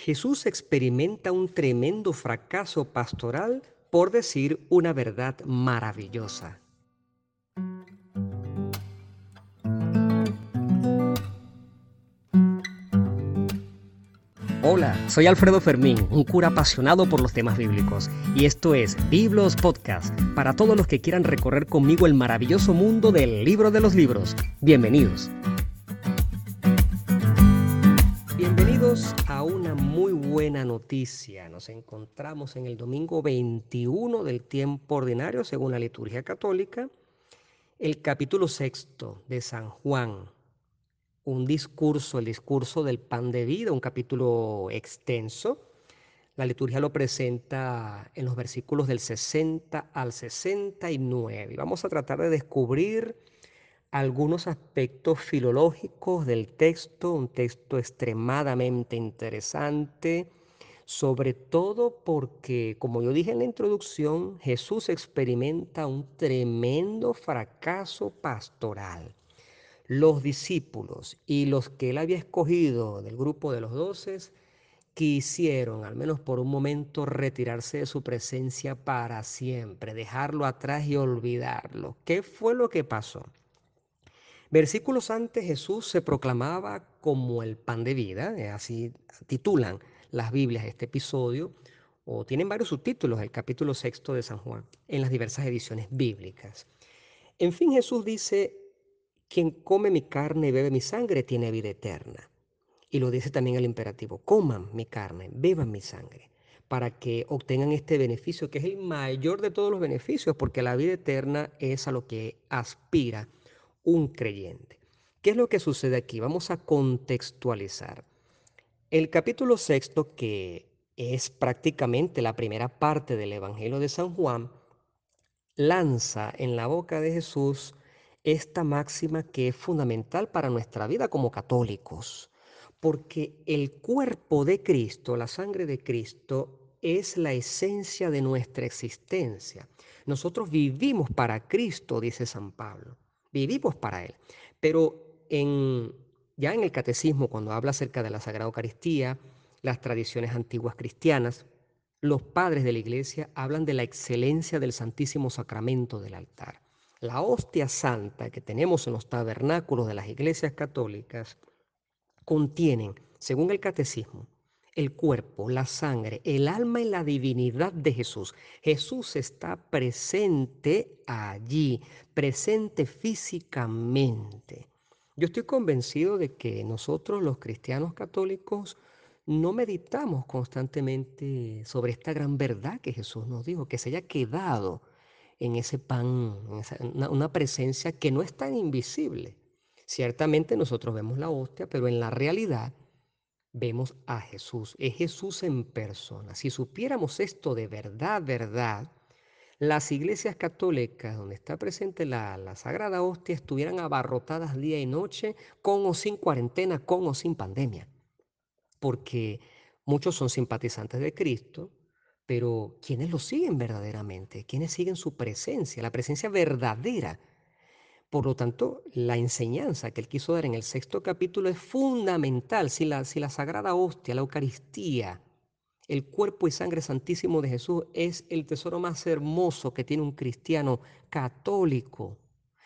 Jesús experimenta un tremendo fracaso pastoral por decir una verdad maravillosa. Hola, soy Alfredo Fermín, un cura apasionado por los temas bíblicos, y esto es Biblos Podcast, para todos los que quieran recorrer conmigo el maravilloso mundo del libro de los libros. Bienvenidos. Bienvenidos a una muy buena noticia. Nos encontramos en el domingo 21 del tiempo ordinario según la liturgia católica, el capítulo sexto de San Juan. Un discurso, el discurso del pan de vida, un capítulo extenso. La liturgia lo presenta en los versículos del 60 al 69. Y vamos a tratar de descubrir algunos aspectos filológicos del texto, un texto extremadamente interesante, sobre todo porque, como yo dije en la introducción, Jesús experimenta un tremendo fracaso pastoral. Los discípulos y los que él había escogido del grupo de los doces quisieron, al menos por un momento, retirarse de su presencia para siempre, dejarlo atrás y olvidarlo. ¿Qué fue lo que pasó? Versículos antes Jesús se proclamaba como el pan de vida, eh, así titulan las Biblias este episodio, o tienen varios subtítulos el capítulo sexto de San Juan en las diversas ediciones bíblicas. En fin, Jesús dice, quien come mi carne y bebe mi sangre tiene vida eterna. Y lo dice también el imperativo, coman mi carne, beban mi sangre, para que obtengan este beneficio, que es el mayor de todos los beneficios, porque la vida eterna es a lo que aspira un creyente. ¿Qué es lo que sucede aquí? Vamos a contextualizar. El capítulo sexto, que es prácticamente la primera parte del Evangelio de San Juan, lanza en la boca de Jesús esta máxima que es fundamental para nuestra vida como católicos, porque el cuerpo de Cristo, la sangre de Cristo, es la esencia de nuestra existencia. Nosotros vivimos para Cristo, dice San Pablo vivimos para Él. Pero en, ya en el catecismo, cuando habla acerca de la Sagrada Eucaristía, las tradiciones antiguas cristianas, los padres de la iglesia hablan de la excelencia del Santísimo Sacramento del altar. La hostia santa que tenemos en los tabernáculos de las iglesias católicas contienen, según el catecismo, el cuerpo, la sangre, el alma y la divinidad de Jesús. Jesús está presente allí, presente físicamente. Yo estoy convencido de que nosotros los cristianos católicos no meditamos constantemente sobre esta gran verdad que Jesús nos dijo, que se haya quedado en ese pan, una, presencia que no es tan invisible. Ciertamente nosotros vemos la hostia, pero en la realidad vemos a Jesús. Es Jesús en persona. Si supiéramos esto de verdad, verdad, las iglesias católicas donde está presente la, la, Sagrada Hostia estuvieran abarrotadas día y noche, con o sin cuarentena, con o sin pandemia. Porque muchos son simpatizantes de Cristo, pero ¿quiénes lo siguen verdaderamente? ¿Quiénes siguen su presencia, la presencia verdadera por lo tanto, la enseñanza que él quiso dar en el sexto capítulo es fundamental. Si la, si la Sagrada Hostia, la Eucaristía, el cuerpo y sangre santísimo de Jesús es el tesoro más hermoso que tiene un cristiano católico,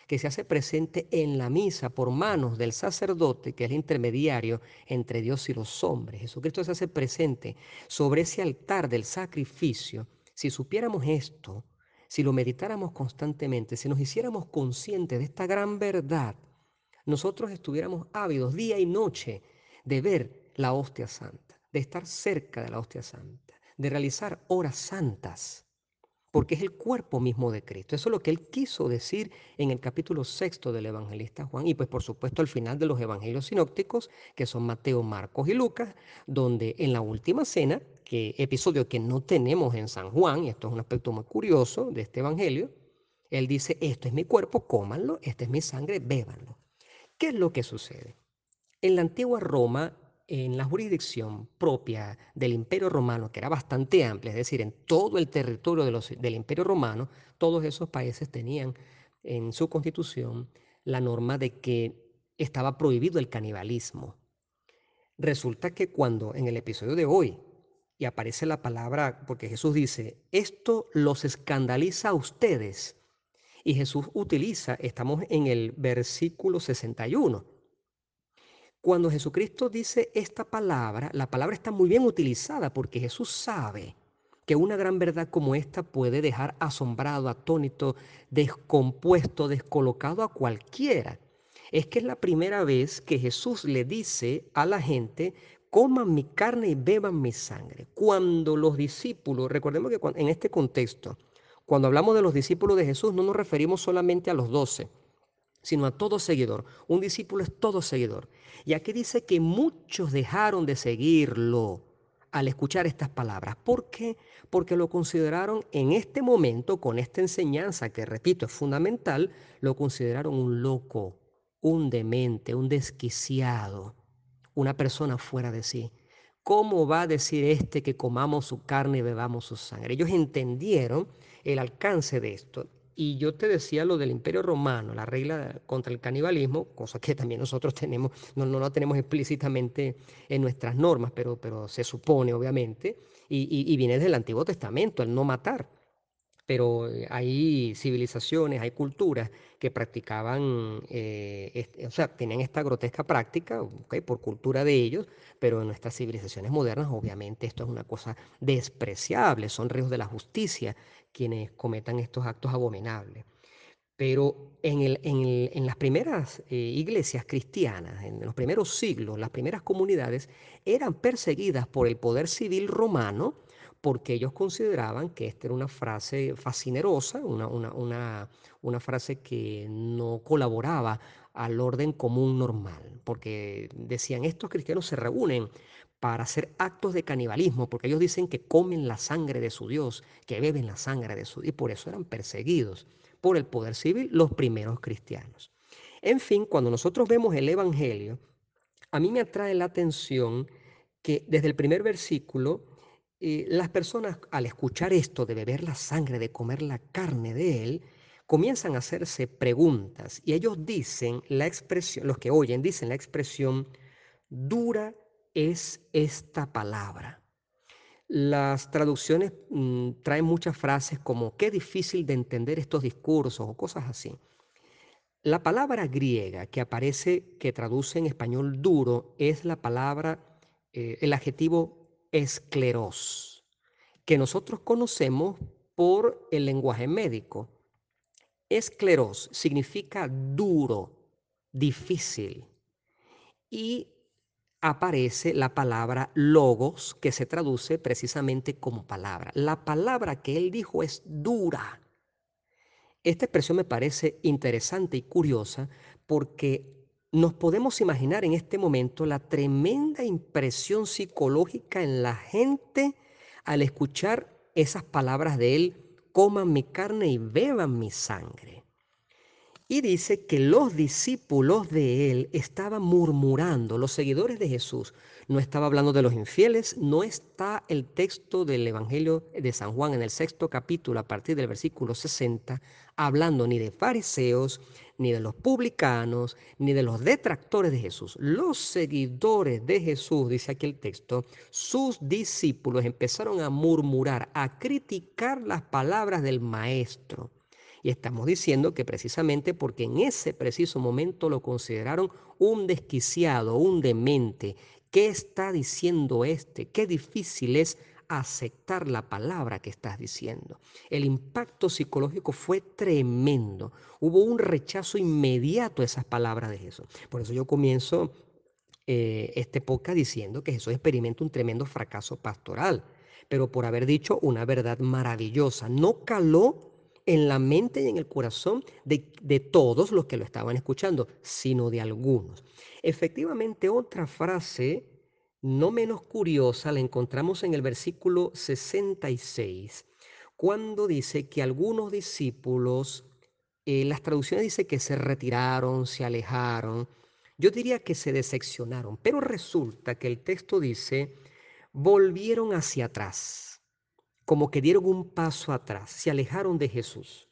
que se hace presente en la misa por manos del sacerdote, que es el intermediario entre Dios y los hombres. Jesucristo se hace presente sobre ese altar del sacrificio. Si supiéramos esto, si lo meditáramos constantemente, si nos hiciéramos conscientes de esta gran verdad, nosotros estuviéramos ávidos día y noche de ver la hostia santa, de estar cerca de la hostia santa, de realizar horas santas, porque es el cuerpo mismo de Cristo. Eso es lo que él quiso decir en el capítulo sexto del evangelista Juan y pues por supuesto al final de los evangelios sinópticos, que son Mateo, Marcos y Lucas, donde en la última cena que, episodio que no tenemos en San Juan, y esto es un aspecto muy curioso de este Evangelio, él dice, esto es mi cuerpo, cómanlo, esta es mi sangre, bébanlo. ¿Qué es lo que sucede? En la antigua Roma, en la jurisdicción propia del Imperio Romano, que era bastante amplia, es decir, en todo el territorio del Imperio Romano, todos esos países tenían en su constitución la norma de que estaba prohibido el canibalismo. Resulta que cuando en el episodio de hoy y aparece la palabra, porque Jesús dice, esto los escandaliza a ustedes. Y Jesús utiliza, estamos en el versículo 61. Cuando Jesucristo dice esta palabra, la palabra está muy bien utilizada porque Jesús sabe que una gran verdad como esta puede dejar asombrado, atónito, descompuesto, descolocado a cualquiera. Es que es la primera vez que Jesús le dice a la gente, coman mi carne y beban mi sangre. Cuando los discípulos, recordemos que en este contexto, cuando hablamos de los discípulos de Jesús, no nos referimos solamente a los doce, sino a todo seguidor. Un discípulo es todo seguidor. Y aquí dice que muchos dejaron de seguirlo al escuchar estas palabras. ¿Por qué? Porque lo consideraron en este momento, con esta enseñanza que, repito, es fundamental, lo consideraron un loco, un demente, un desquiciado, una persona fuera de sí. ¿Cómo va a decir este que comamos su carne y bebamos su sangre? Ellos entendieron el alcance de esto. Y yo te decía lo del imperio romano, la regla contra el canibalismo, cosa que también nosotros tenemos, no, no lo tenemos explícitamente en nuestras normas, pero, pero se supone obviamente, y, y, viene desde el Antiguo Testamento, el no matar. Pero eh, hay civilizaciones, hay culturas que practicaban, eh, o sea, tenían esta grotesca práctica, okay, por cultura de ellos, pero en nuestras civilizaciones modernas obviamente esto es una cosa despreciable, son reos de la justicia quienes cometan estos actos abominables. Pero en, el, en, el, en las primeras eh, iglesias cristianas, en los primeros siglos, las primeras comunidades eran perseguidas por el poder civil romano porque ellos consideraban que esta era una frase fascinerosa, una, una, una, una frase que no colaboraba al orden común normal, porque decían, estos cristianos se reúnen para hacer actos de canibalismo, porque ellos dicen que comen la sangre de su Dios, que beben la sangre de su Dios, y por eso eran perseguidos por el poder civil los primeros cristianos. En fin, cuando nosotros vemos el Evangelio, a mí me atrae la atención que desde el primer versículo, eh, las personas al escuchar esto de beber la sangre, de comer la carne de Él, comienzan a hacerse preguntas y ellos dicen la expresión, los que oyen dicen la expresión dura es esta palabra. Las traducciones mm, traen muchas frases como qué difícil de entender estos discursos o cosas así. La palabra griega que aparece, que traduce en español duro, es la palabra, eh, el adjetivo escleros, que nosotros conocemos por el lenguaje médico. Escleros significa duro, difícil. Y aparece la palabra logos, que se traduce precisamente como palabra. La palabra que él dijo es dura. Esta expresión me parece interesante y curiosa porque nos podemos imaginar en este momento la tremenda impresión psicológica en la gente al escuchar esas palabras de él, coman mi carne y beban mi sangre. Y dice que los discípulos de él estaban murmurando, los seguidores de Jesús. No estaba hablando de los infieles, no está el texto del Evangelio de San Juan en el sexto capítulo a partir del versículo 60, hablando ni de fariseos, ni de los publicanos, ni de los detractores de Jesús. Los seguidores de Jesús, dice aquí el texto, sus discípulos empezaron a murmurar, a criticar las palabras del maestro. Y estamos diciendo que precisamente porque en ese preciso momento lo consideraron un desquiciado, un demente. ¿Qué está diciendo este? Qué difícil es aceptar la palabra que estás diciendo. El impacto psicológico fue tremendo. Hubo un rechazo inmediato a esas palabras de Jesús. Por eso yo comienzo eh, este podcast diciendo que Jesús experimenta un tremendo fracaso pastoral, pero por haber dicho una verdad maravillosa. No caló en la mente y en el corazón de, todos los que lo estaban escuchando, sino de algunos. Efectivamente, otra frase no menos curiosa la encontramos en el versículo 66, cuando dice que algunos discípulos, eh, las traducciones dice que se retiraron, se alejaron, yo diría que se decepcionaron, pero resulta que el texto dice, volvieron hacia atrás como que dieron un paso atrás, se alejaron de Jesús.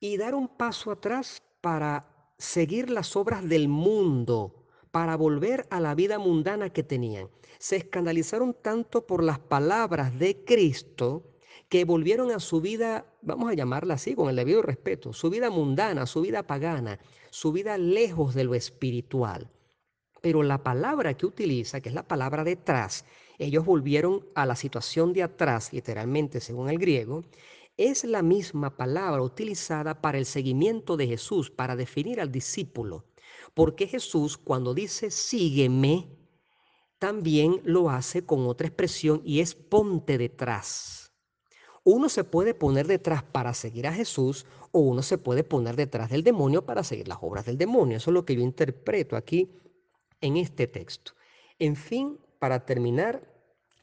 Y dar un paso atrás para seguir las obras del mundo, para volver a la vida mundana que tenían. Se escandalizaron tanto por las palabras de Cristo que volvieron a su vida, vamos a llamarla así, con el debido respeto, su vida mundana, su vida pagana, su vida lejos de lo espiritual. Pero la palabra que utiliza, que es la palabra detrás, ellos volvieron a la situación de atrás, literalmente según el griego, es la misma palabra utilizada para el seguimiento de Jesús, para definir al discípulo. Porque Jesús cuando dice sígueme, también lo hace con otra expresión y es ponte detrás. Uno se puede poner detrás para seguir a Jesús o uno se puede poner detrás del demonio para seguir las obras del demonio. Eso es lo que yo interpreto aquí en este texto. En fin, para terminar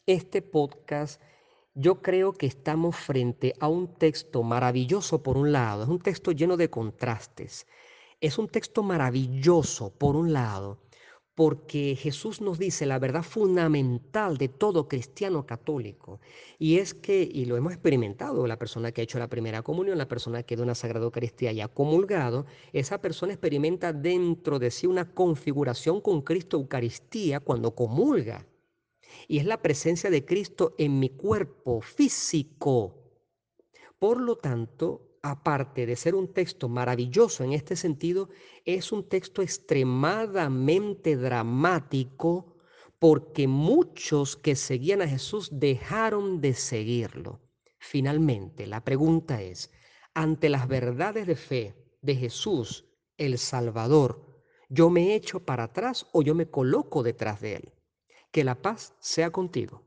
este podcast, yo creo que estamos frente a un texto maravilloso por un lado, es un texto lleno de contrastes. Es un texto maravilloso por un lado, porque Jesús nos dice la verdad fundamental de todo cristiano católico, y es que, y lo hemos experimentado, la persona que ha hecho la primera comunión, la persona que de una Sagrada Eucaristía y ha comulgado, esa persona experimenta dentro de sí una configuración con Cristo Eucaristía cuando comulga y es la presencia de Cristo en mi cuerpo físico. Por lo tanto, aparte de ser un texto maravilloso en este sentido, es un texto extremadamente dramático porque muchos que seguían a Jesús dejaron de seguirlo. Finalmente, la pregunta es, ante las verdades de fe de Jesús, el Salvador, ¿yo me echo para atrás o yo me coloco detrás de él? Que la paz sea contigo.